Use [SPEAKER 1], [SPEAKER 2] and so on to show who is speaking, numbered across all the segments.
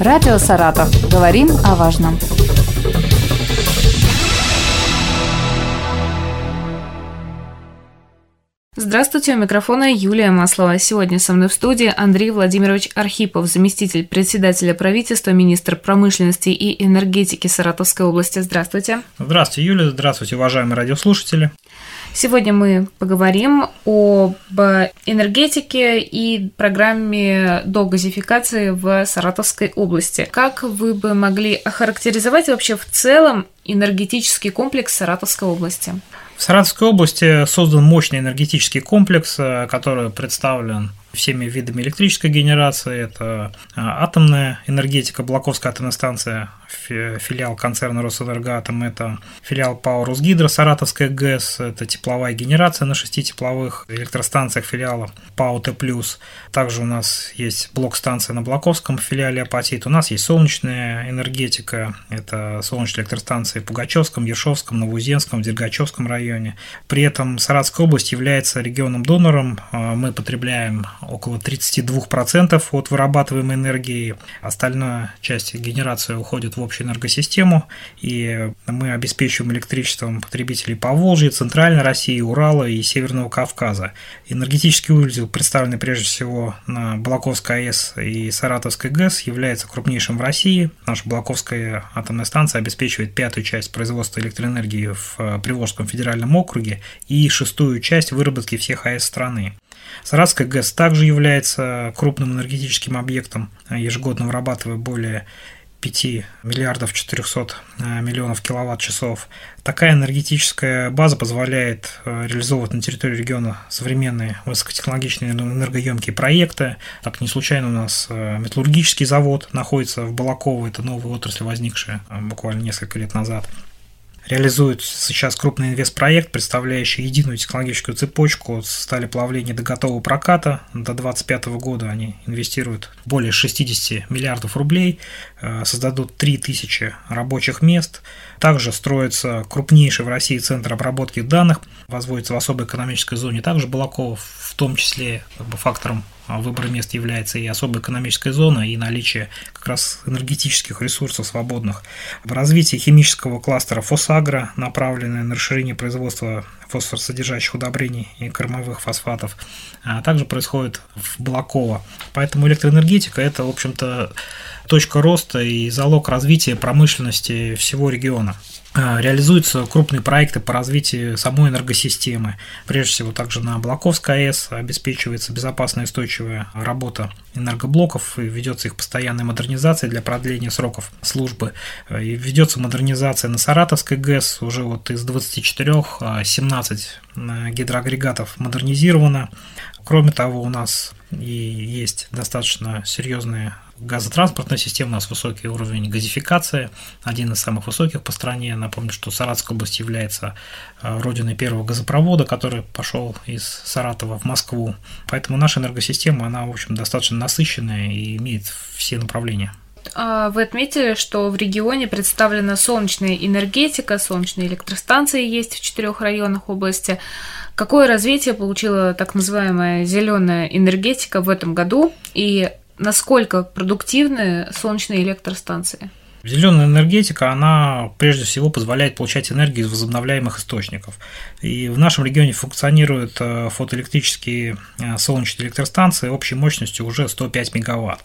[SPEAKER 1] Радио «Саратов». Говорим о важном. Здравствуйте, у микрофона Юлия Маслова. Сегодня со мной в студии Андрей Владимирович Архипов, заместитель председателя правительства, министр промышленности и энергетики Саратовской области. Здравствуйте.
[SPEAKER 2] Здравствуйте, Юлия. Здравствуйте, уважаемые радиослушатели.
[SPEAKER 1] Сегодня мы поговорим об энергетике и программе догазификации в Саратовской области. Как вы бы могли охарактеризовать вообще в целом энергетический комплекс Саратовской области?
[SPEAKER 2] В Саратовской области создан мощный энергетический комплекс, э, который представлен всеми видами электрической генерации. Это а, атомная энергетика, Блаковская атомная станция, филиал концерна Росэнергоатом, это филиал ПАО Росгидро, Саратовская ГЭС, это тепловая генерация на шести тепловых электростанциях филиала ПАО Т+. Также у нас есть блок-станция на Блаковском филиале Апатит. У нас есть солнечная энергетика, это солнечные электростанции в Пугачевском, Ершовском, Новоузенском, Дергачевском районе. При этом Саратовская область является регионом-донором. А, мы потребляем около 32% от вырабатываемой энергии. Остальная часть генерации уходит в общую энергосистему, и мы обеспечиваем электричеством потребителей по Волжье, Центральной России, Урала и Северного Кавказа. Энергетический узел, представленный прежде всего на Балаковской АЭС и Саратовской ГЭС, является крупнейшим в России. Наша Балаковская атомная станция обеспечивает пятую часть производства электроэнергии в Приволжском федеральном округе и шестую часть выработки всех АЭС страны. Саратская ГЭС также является крупным энергетическим объектом, ежегодно вырабатывая более 5 миллиардов 400 э, миллионов киловатт-часов. Такая энергетическая база позволяет э, реализовывать на территории региона современные высокотехнологичные энергоемкие проекты. Так не случайно у нас э, металлургический завод находится в Балаково, это новая отрасль, возникшая буквально несколько лет назад реализует сейчас крупный инвестпроект, представляющий единую технологическую цепочку с стали плавления до готового проката. До 2025 года они инвестируют более 60 миллиардов рублей, э, создадут 3000 рабочих мест. Также строится крупнейший в России центр обработки данных, возводится в особой экономической зоне. Также Балакова в том числе как бы, фактором а выбора мест является и особая экономическая зона, и наличие как раз энергетических ресурсов свободных. В развитии химического кластера фосагро, направленное на расширение производства фосфорсодержащих удобрений и кормовых фосфатов, а также происходит в Балаково. Поэтому электроэнергетика – это, в общем-то, точка роста и залог развития промышленности всего региона. А, реализуются крупные проекты по развитию самой энергосистемы. Прежде всего, также на Блаковской АЭС обеспечивается безопасная и устойчивая работа энергоблоков, и ведется их постоянная модернизация для продления сроков службы. И ведется модернизация на Саратовской ГЭС, уже вот из 24 17 а, гидроагрегатов модернизировано. Кроме того, у нас и есть достаточно серьезные газотранспортная система, у нас высокий уровень газификации, один из самых высоких по стране. Напомню, что Саратовская область является э, родиной первого газопровода, который пошел из Саратова в Москву. Поэтому наша энергосистема, она, в общем, достаточно насыщенная и имеет все направления.
[SPEAKER 1] А вы отметили, что в регионе представлена солнечная энергетика, солнечные электростанции есть в четырех районах области. Какое развитие получила так называемая зеленая энергетика в этом году и насколько продуктивны солнечные электростанции?
[SPEAKER 2] Зеленая энергетика, она прежде всего позволяет получать энергию из возобновляемых источников. И в нашем регионе функционируют э, фотоэлектрические э, солнечные электростанции общей мощностью уже 105 мегаватт.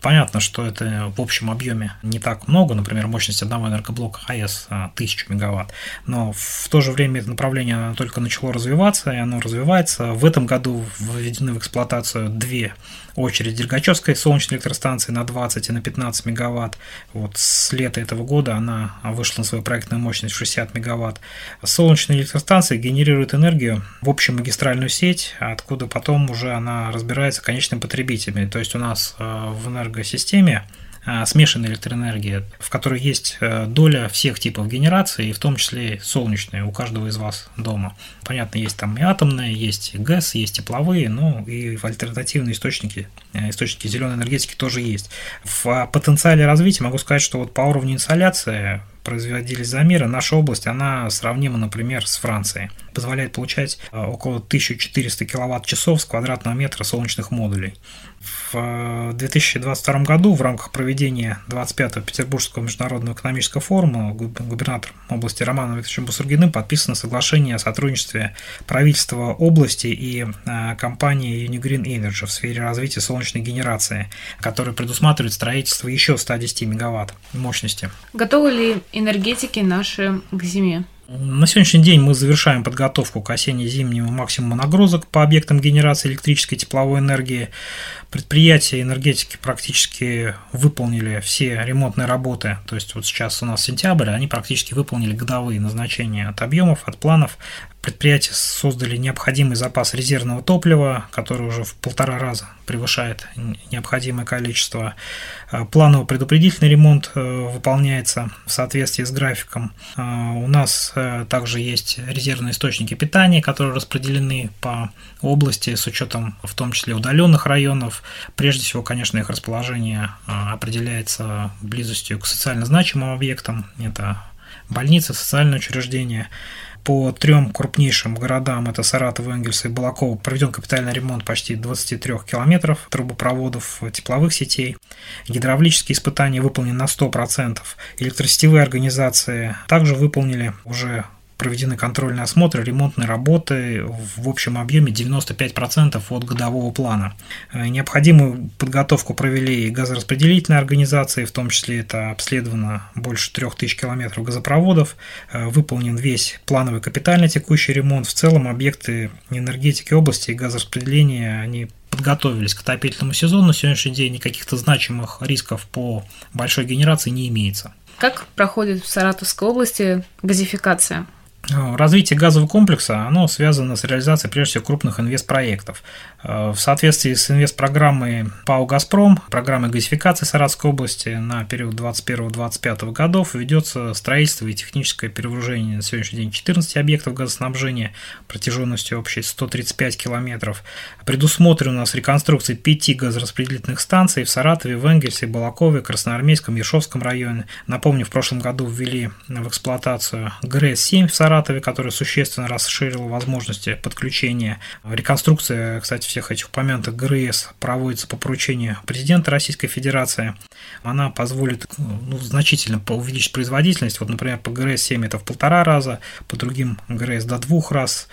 [SPEAKER 2] Понятно, что это в общем объеме не так много, например, мощность одного энергоблока АЭС 1000 мегаватт, но в то же время это направление только начало развиваться, и оно развивается. В этом году введены в эксплуатацию две очереди Дергачевской солнечной электростанции на 20 и на 15 мегаватт. Вот с лета этого года она вышла на свою проектную мощность в 60 мегаватт. Солнечные электростанции генерируют энергию в общую магистральную сеть, откуда потом уже она разбирается конечным потребителями. То есть у нас э, в энерго энергосистеме а, смешанной электроэнергии, в которой есть э, доля всех типов генерации, в том числе солнечные, у каждого из вас дома. Понятно, есть там и атомные, есть и ГЭС, есть тепловые, ну и альтернативные источники, э, источники зеленой энергетики тоже есть. В потенциале развития могу сказать, что вот по уровню инсоляции производились замеры, наша область, она сравнима, например, с Францией. позволяет получать около 1400 киловатт-часов с квадратного метра солнечных модулей. В 2022 году в рамках проведения 25-го Петербургского международного экономического форума губернатором области Романом Викторовичем Бусургиным подписано соглашение о сотрудничестве правительства области и а, компании Unigreen Energy в сфере развития солнечной генерации, которая предусматривает строительство еще 110 мегаватт мощности.
[SPEAKER 1] Готовы ли энергетики наши к зиме?
[SPEAKER 2] На сегодняшний день мы завершаем подготовку к осенне-зимнему максимуму нагрузок по объектам генерации электрической и тепловой энергии. Предприятия энергетики практически выполнили все ремонтные работы. То есть вот сейчас у нас сентябрь, они практически выполнили годовые назначения от объемов, от планов предприятия создали необходимый запас резервного топлива, который уже в полтора раза превышает необходимое количество. А, плановый предупредительный ремонт э, выполняется в соответствии с графиком. А, у нас э, также есть резервные источники питания, которые распределены по области с учетом в том числе удаленных районов. Прежде всего, конечно, их расположение определяется близостью к социально значимым объектам. Это больницы, социальные учреждения по трем крупнейшим городам, это Саратов, Энгельс и Балакова, проведен капитальный ремонт почти 23 километров трубопроводов тепловых сетей. Гидравлические испытания выполнены на 100%. Электросетевые организации также выполнили уже проведены контрольные осмотры, ремонтные работы в общем объеме 95% от годового плана. Э, необходимую подготовку провели газораспределительные организации, в том числе это обследовано больше 3000 километров газопроводов, э, выполнен весь плановый капитальный текущий ремонт. В целом объекты энергетики области и газораспределения, они подготовились к отопительному сезону. На сегодняшний день каких-то значимых рисков по большой генерации не имеется.
[SPEAKER 1] Как проходит в Саратовской области газификация?
[SPEAKER 2] Э, развитие газового комплекса, оно связано с реализацией прежде всего крупных инвестпроектов. Э, в соответствии с инвестпрограммой ПАО «Газпром», программой газификации Саратовской области на период 2021-2025 годов ведется строительство и техническое перевооружение на сегодняшний день 14 объектов газоснабжения протяженностью общей 135 километров. Предусмотрена у нас реконструкция 5 газораспределительных станций в Саратове, в Энгельсе, Балакове, Красноармейском, Ершовском районе. Напомню, в прошлом году ввели в эксплуатацию ГРЭС-7 в Саратове, Саратове, которая существенно расширила возможности подключения. Реконструкция, кстати, всех этих упомянутых ГРС проводится по поручению президента Российской Федерации. Она позволит ну, значительно увеличить производительность. Вот, например, по ГРС-7 это в полтора раза, по другим ГРС до двух раз.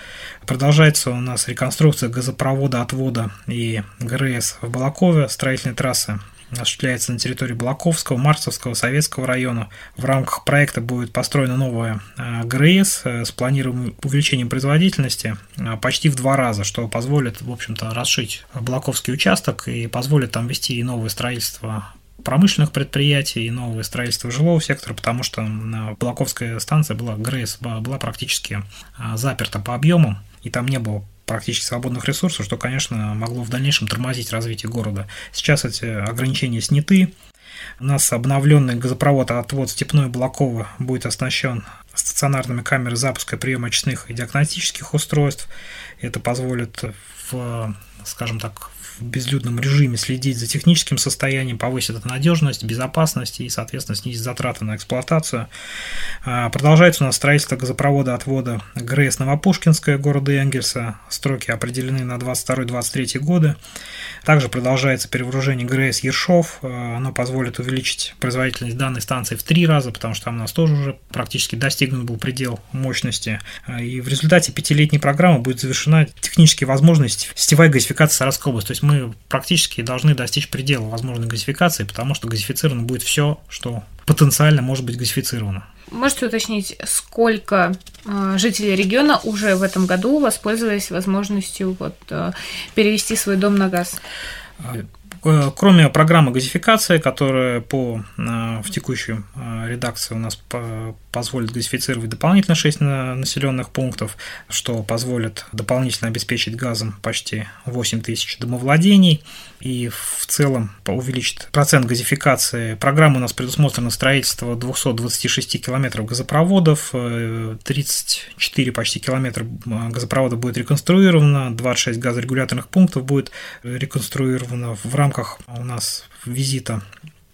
[SPEAKER 2] Продолжается у нас реконструкция газопровода отвода и ГРС в Балакове, строительной трассы осуществляется на территории Балаковского, Марсовского, Советского района. В рамках проекта будет построена новая э, ГРС э, с планируемым увеличением производительности э, почти в два раза, что позволит, в общем-то, расшить Балаковский участок и позволит там вести и новое строительство промышленных предприятий и новое строительство жилого сектора, потому что Балаковская станция была, ГРЭС была практически заперта по объемам, и там не было практически свободных ресурсов, что, конечно, могло в дальнейшем тормозить развитие города. Сейчас эти ограничения сняты. У нас обновленный газопровод отвод Степной Блакова будет оснащен стационарными камерами запуска и приема очистных и диагностических устройств. Это позволит в, скажем так, в безлюдном режиме следить за техническим состоянием, повысит эту надежность, безопасность и, соответственно, снизит затраты на эксплуатацию. А, продолжается у нас строительство газопровода отвода ГРЭС Новопушкинская города Энгельса. Строки определены на 22-23 годы. Также продолжается перевооружение ГРЭС Ершов. А, оно позволит увеличить производительность данной станции в три раза, потому что там у нас тоже уже практически достигнут был предел мощности. А, и в результате пятилетней программы будет завершена технические возможности сетевая газификация Саратовской области. То есть мы практически должны достичь предела возможной газификации, потому что газифицировано будет все, что потенциально может быть газифицировано.
[SPEAKER 1] Можете уточнить, сколько э, жителей региона уже в этом году воспользовались возможностью вот, э, перевести свой дом на газ?
[SPEAKER 2] Э, кроме программы газификации, которая по, в текущей редакции у нас позволит газифицировать дополнительно 6 населенных пунктов, что позволит дополнительно обеспечить газом почти 8 тысяч домовладений и в целом увеличит процент газификации. Программа у нас предусмотрено строительство 226 километров газопроводов, 34 почти километра газопровода будет реконструировано, 26 газорегуляторных пунктов будет реконструировано в рамках у нас визита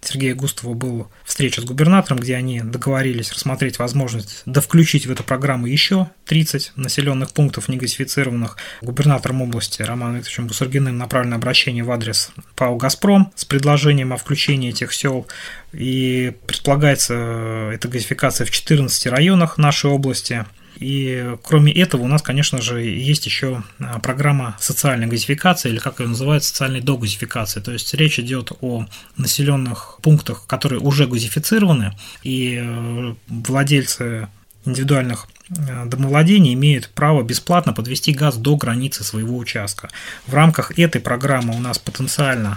[SPEAKER 2] Сергея Густова была встреча с губернатором, где они договорились рассмотреть возможность да включить в эту программу еще 30 населенных пунктов негазифицированных. Губернатором области Романом Викторовичем Бусургиным направлено обращение в адрес ПАО «Газпром» с предложением о включении этих сел. И предполагается эта газификация в 14 районах нашей области – и кроме этого у нас, конечно же, есть еще а, программа социальной газификации, или как ее называют, социальной догазификации. То есть речь идет о населенных пунктах, которые уже газифицированы, и э, владельцы индивидуальных э, домовладений имеют право бесплатно подвести газ до границы своего участка. В рамках этой программы у нас потенциально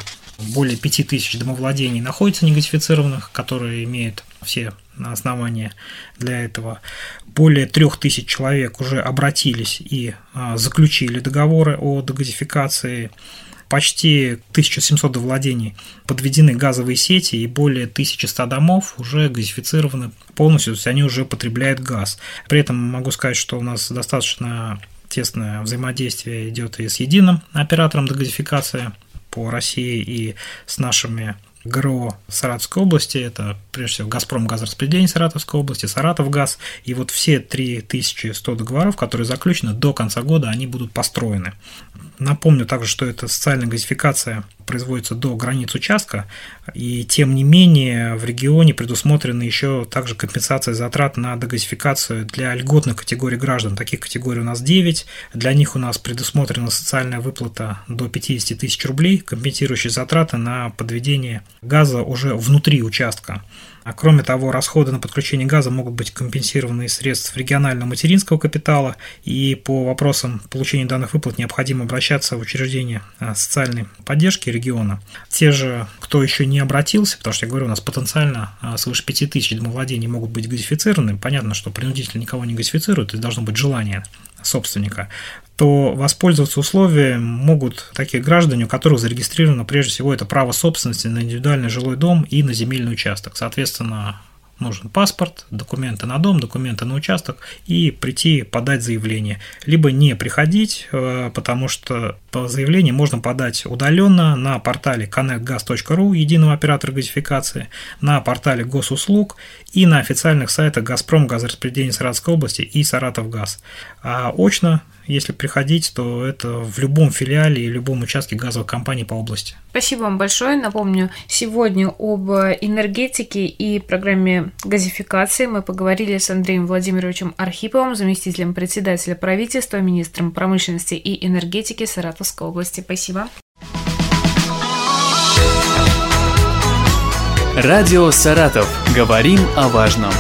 [SPEAKER 2] более 5000 домовладений находится негазифицированных, которые имеют все основания для этого. Более 3000 человек уже обратились и а, заключили договоры о дегазификации. Почти 1700 владений подведены газовые сети и более 1100 домов уже газифицированы полностью, то есть они уже потребляют газ. При этом могу сказать, что у нас достаточно тесное взаимодействие идет и с единым оператором дегазификации по России и с нашими ГРО Саратовской области, это прежде всего Газпром газораспределение Саратовской области, Саратов газ, и вот все 3100 договоров, которые заключены до конца года, они будут построены. Напомню также, что эта социальная газификация производится до границ участка, и тем не менее в регионе предусмотрена еще также компенсация затрат на дегазификацию для льготных категорий граждан. Таких категорий у нас 9, для них у нас предусмотрена социальная выплата до 50 тысяч рублей, компенсирующие затраты на подведение газа уже внутри участка. А кроме того, расходы на подключение газа могут быть компенсированы из средств регионального материнского капитала, и по вопросам получения данных выплат необходимо обращаться в учреждение а, социальной поддержки региона. Те же, кто еще не обратился, потому что я говорю, у нас потенциально а, свыше 5000 домовладений могут быть газифицированы, понятно, что принудительно никого не газифицируют, есть должно быть желание собственника то воспользоваться условием могут такие граждане, у которых зарегистрировано прежде всего это право собственности на индивидуальный жилой дом и на земельный участок. Соответственно, нужен паспорт, документы на дом, документы на участок и прийти подать заявление. Либо не приходить, э, потому что заявление можно подать удаленно на портале connectgas.ru, единого оператора газификации, на портале госуслуг и на официальных сайтах «Газпром», «Газораспределение Саратовской области» и «Саратовгаз». А очно если приходить, то это в любом филиале и любом участке газовой компании по области.
[SPEAKER 1] Спасибо вам большое. Напомню, сегодня об энергетике и программе газификации мы поговорили с Андреем Владимировичем Архиповым, заместителем председателя правительства, министром промышленности и энергетики Саратовской области. Спасибо.
[SPEAKER 3] Радио «Саратов». Говорим о важном.